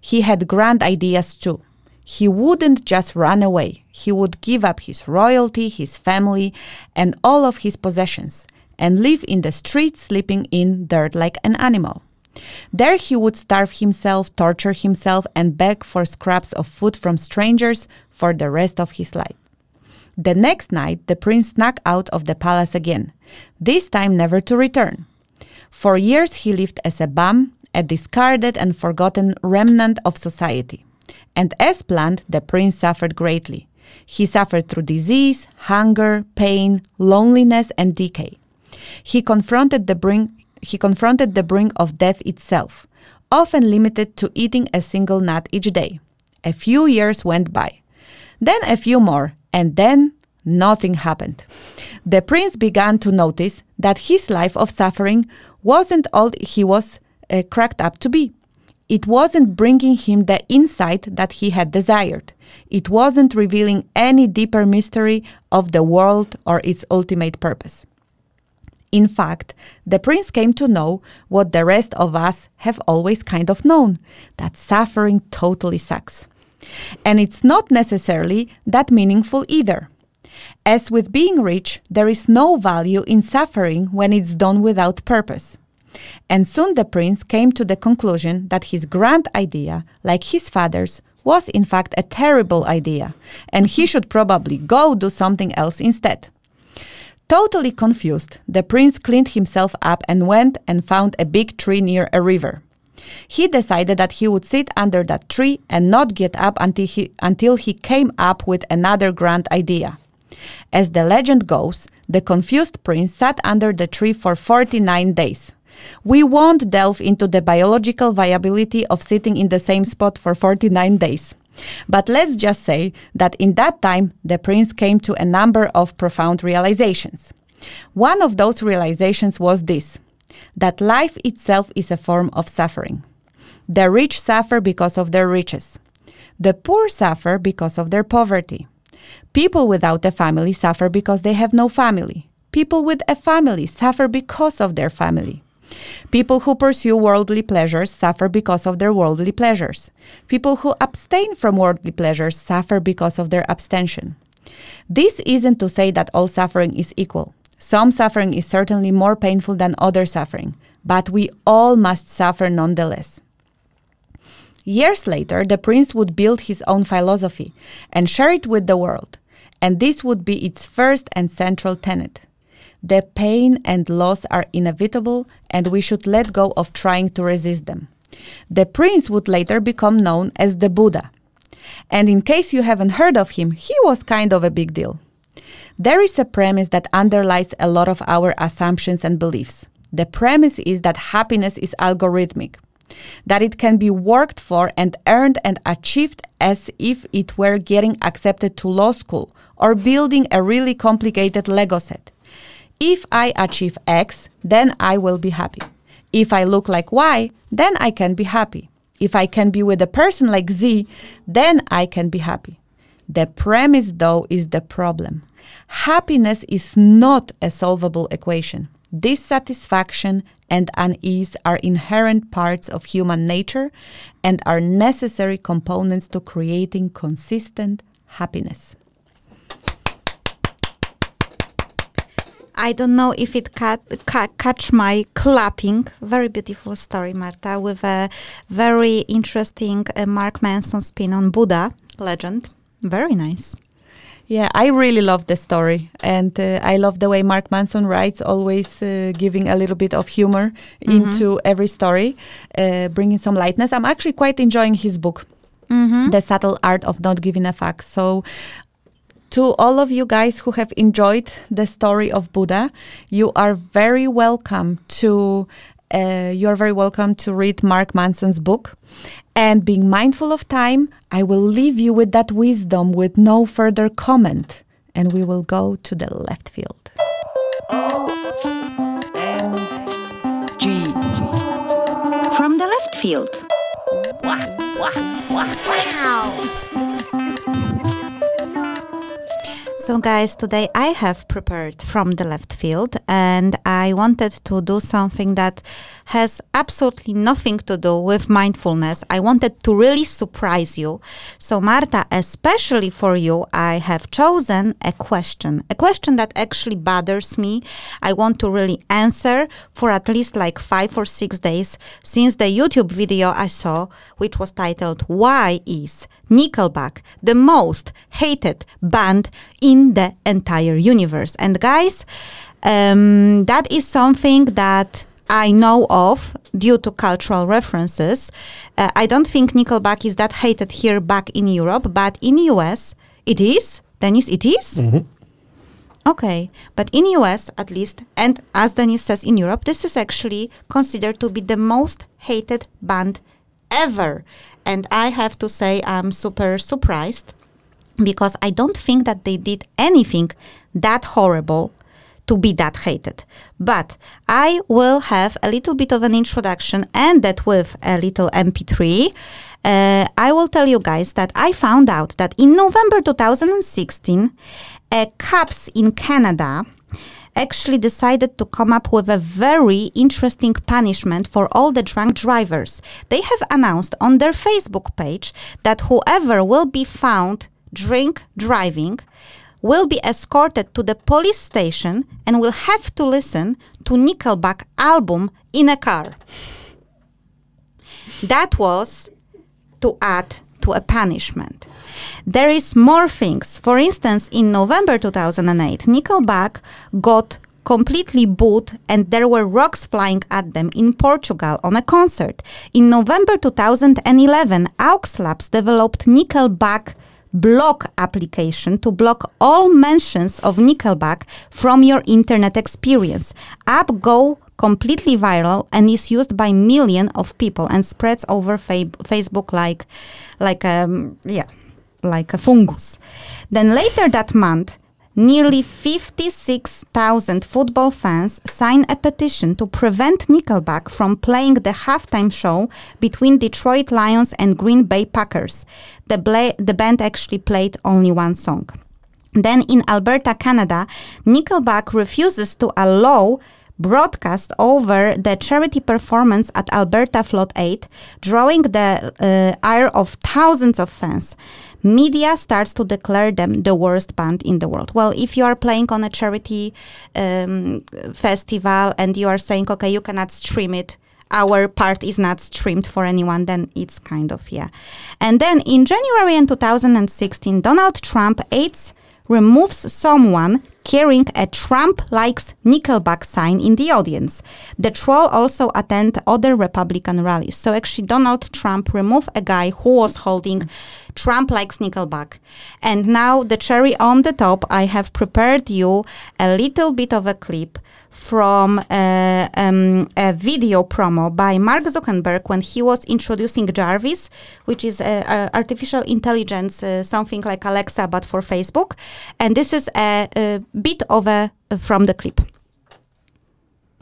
He had grand ideas too. He wouldn't just run away, he would give up his royalty, his family, and all of his possessions, and live in the streets sleeping in dirt like an animal. There he would starve himself, torture himself, and beg for scraps of food from strangers for the rest of his life. The next night, the prince snuck out of the palace again, this time never to return. For years, he lived as a bum, a discarded and forgotten remnant of society. And as planned, the prince suffered greatly. He suffered through disease, hunger, pain, loneliness, and decay. He confronted the brink, he confronted the brink of death itself. often limited to eating a single nut each day. A few years went by, then a few more, and then nothing happened. The prince began to notice that his life of suffering wasn't all he was uh, cracked up to be. It wasn't bringing him the insight that he had desired. It wasn't revealing any deeper mystery of the world or its ultimate purpose. In fact, the prince came to know what the rest of us have always kind of known that suffering totally sucks. And it's not necessarily that meaningful either. As with being rich, there is no value in suffering when it's done without purpose. And soon the prince came to the conclusion that his grand idea, like his father's, was in fact a terrible idea, and he should probably go do something else instead. Totally confused, the prince cleaned himself up and went and found a big tree near a river. He decided that he would sit under that tree and not get up until he, until he came up with another grand idea. As the legend goes, the confused prince sat under the tree for 49 days. We won't delve into the biological viability of sitting in the same spot for 49 days. But let's just say that in that time, the prince came to a number of profound realizations. One of those realizations was this that life itself is a form of suffering. The rich suffer because of their riches, the poor suffer because of their poverty. People without a family suffer because they have no family. People with a family suffer because of their family. People who pursue worldly pleasures suffer because of their worldly pleasures. People who abstain from worldly pleasures suffer because of their abstention. This isn't to say that all suffering is equal. Some suffering is certainly more painful than other suffering, but we all must suffer nonetheless. Years later, the prince would build his own philosophy and share it with the world, and this would be its first and central tenet. The pain and loss are inevitable, and we should let go of trying to resist them. The prince would later become known as the Buddha. And in case you haven't heard of him, he was kind of a big deal. There is a premise that underlies a lot of our assumptions and beliefs. The premise is that happiness is algorithmic, that it can be worked for and earned and achieved as if it were getting accepted to law school or building a really complicated Lego set. If I achieve X, then I will be happy. If I look like Y, then I can be happy. If I can be with a person like Z, then I can be happy. The premise, though, is the problem. Happiness is not a solvable equation. Dissatisfaction and unease are inherent parts of human nature and are necessary components to creating consistent happiness. I don't know if it cat, ca- catch my clapping. Very beautiful story, Marta, with a very interesting uh, Mark Manson spin on Buddha legend. Very nice. Yeah, I really love the story, and uh, I love the way Mark Manson writes, always uh, giving a little bit of humor into every story, uh, bringing some lightness. I'm actually quite enjoying his book, The Subtle Art of Not Giving a Fuck. So, to all of you guys who have enjoyed the story of Buddha, you are very welcome to. Uh, you are very welcome to read Mark Manson's book. And being mindful of time, I will leave you with that wisdom with no further comment. And we will go to the left field. G. From the left field. So, guys, today I have prepared from the left field, and I wanted to do something that has absolutely nothing to do with mindfulness. I wanted to really surprise you. So, Marta, especially for you, I have chosen a question, a question that actually bothers me. I want to really answer for at least like five or six days since the YouTube video I saw, which was titled, Why is Nickelback the most hated band in the entire universe. And guys, um, that is something that I know of due to cultural references. Uh, I don't think Nickelback is that hated here back in Europe, but in US it is. Dennis, it is? Okay, but in US at least, and as Dennis says in Europe, this is actually considered to be the most hated band ever. And I have to say I'm super surprised because I don't think that they did anything that horrible to be that hated. But I will have a little bit of an introduction and that with a little MP3. Uh, I will tell you guys that I found out that in November 2016, uh, cops in Canada actually decided to come up with a very interesting punishment for all the drunk drivers. They have announced on their Facebook page that whoever will be found drink driving will be escorted to the police station and will have to listen to Nickelback album in a car. That was to add to a punishment. There is more things. For instance, in November 2008, Nickelback got completely booed and there were rocks flying at them in Portugal on a concert. In November 2011, Aux Labs developed Nickelback block application to block all mentions of Nickelback from your internet experience. App go completely viral and is used by millions of people and spreads over fa- Facebook like like um yeah like a fungus. Then later that month, nearly 56,000 football fans signed a petition to prevent Nickelback from playing the halftime show between Detroit Lions and Green Bay Packers. The, bla- the band actually played only one song. Then in Alberta, Canada, Nickelback refuses to allow broadcast over the charity performance at Alberta Flood Aid, drawing the uh, ire of thousands of fans. Media starts to declare them the worst band in the world. Well, if you are playing on a charity um, festival and you are saying, okay, you cannot stream it, our part is not streamed for anyone, then it's kind of, yeah. And then in January in 2016, Donald Trump aides removes someone carrying a Trump likes Nickelback sign in the audience. The troll also attend other Republican rallies. So actually Donald Trump removed a guy who was holding Trump likes Nickelback. And now the cherry on the top, I have prepared you a little bit of a clip from uh, um, a video promo by Mark Zuckerberg when he was introducing Jarvis, which is a, a artificial intelligence, uh, something like Alexa but for Facebook. And this is a, a bit of a from the clip.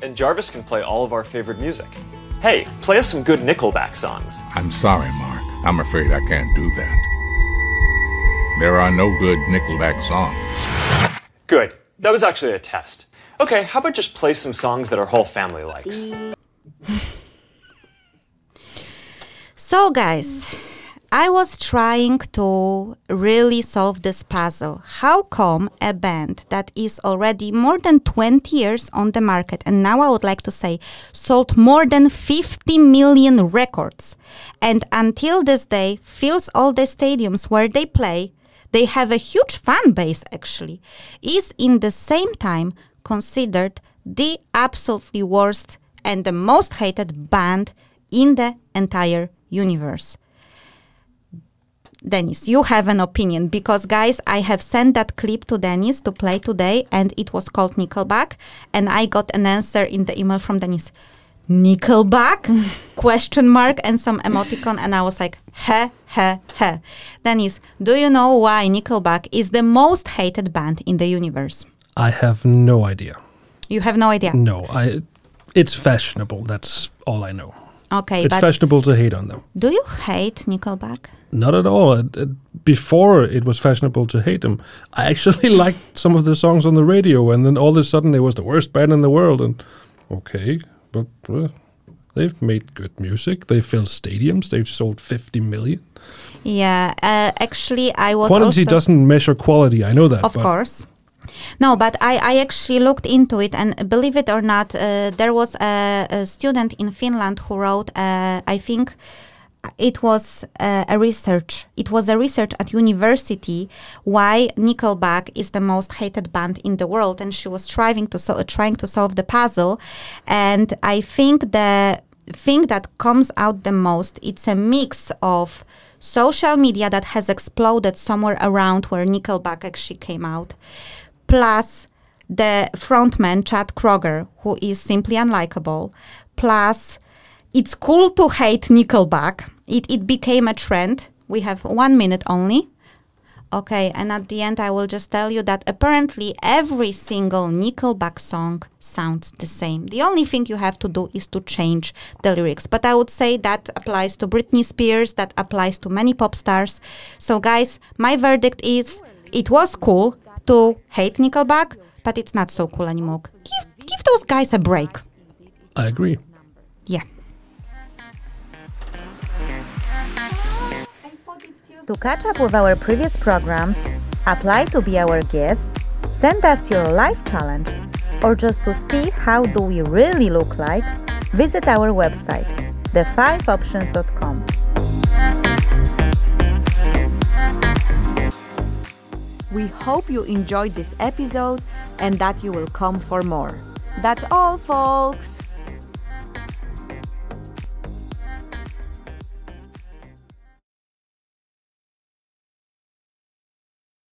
And Jarvis can play all of our favorite music. Hey, play us some good Nickelback songs. I'm sorry, Mark. I'm afraid I can't do that. There are no good Nickelback songs. Good. That was actually a test. Okay, how about just play some songs that our whole family likes? So, guys, I was trying to really solve this puzzle. How come a band that is already more than 20 years on the market, and now I would like to say sold more than 50 million records, and until this day fills all the stadiums where they play, they have a huge fan base actually, is in the same time considered the absolutely worst and the most hated band in the entire universe. Dennis, you have an opinion because, guys, I have sent that clip to Dennis to play today, and it was called Nickelback, and I got an answer in the email from Dennis Nickelback? <laughs> Question mark and some emoticon, and I was like, he he he. Dennis, do you know why Nickelback is the most hated band in the universe? I have no idea. You have no idea. No, I. It's fashionable. That's all I know. Okay, It's fashionable to hate on them. do you hate Nickelback? Not at all. Before it was fashionable to hate them, I actually <laughs> liked some of the songs on the radio, and then all of a sudden it was the worst band in the world. And okay, but uh, they've made good music. They fill stadiums. They've sold 50 million. Yeah, uh, actually, I was Quantity doesn't measure quality. I know that. of course. No, but I, I actually looked into it, and believe it or not, uh, there was a, a student in Finland who wrote, uh, I think it was uh, a research. It was a research at university why Nickelback is the most hated band in the world, and she was striving to so, trying to solve the puzzle. And I think the thing that comes out the most it's a mix of social media that has exploded somewhere around where Nickelback actually came out plus the frontman Chad Kroeger, who is simply unlikable, plus it's cool to hate Nickelback. It, it became a trend. We have one minute only. Okay, and at the end, I will just tell you that apparently every single Nickelback song sounds the same. The only thing you have to do is to change the lyrics. But I would say that applies to Britney Spears, that applies to many pop stars. So, guys, my verdict is it was cool to hate Nickelback, but it's not so cool anymore. Give, give those guys a break. I agree. Yeah. To catch up with our previous programs, apply to be our guest, send us your life challenge, or just to see how do we really look like, visit our website, the5options.com. We hope you enjoyed this episode and that you will come for more. That's all, folks!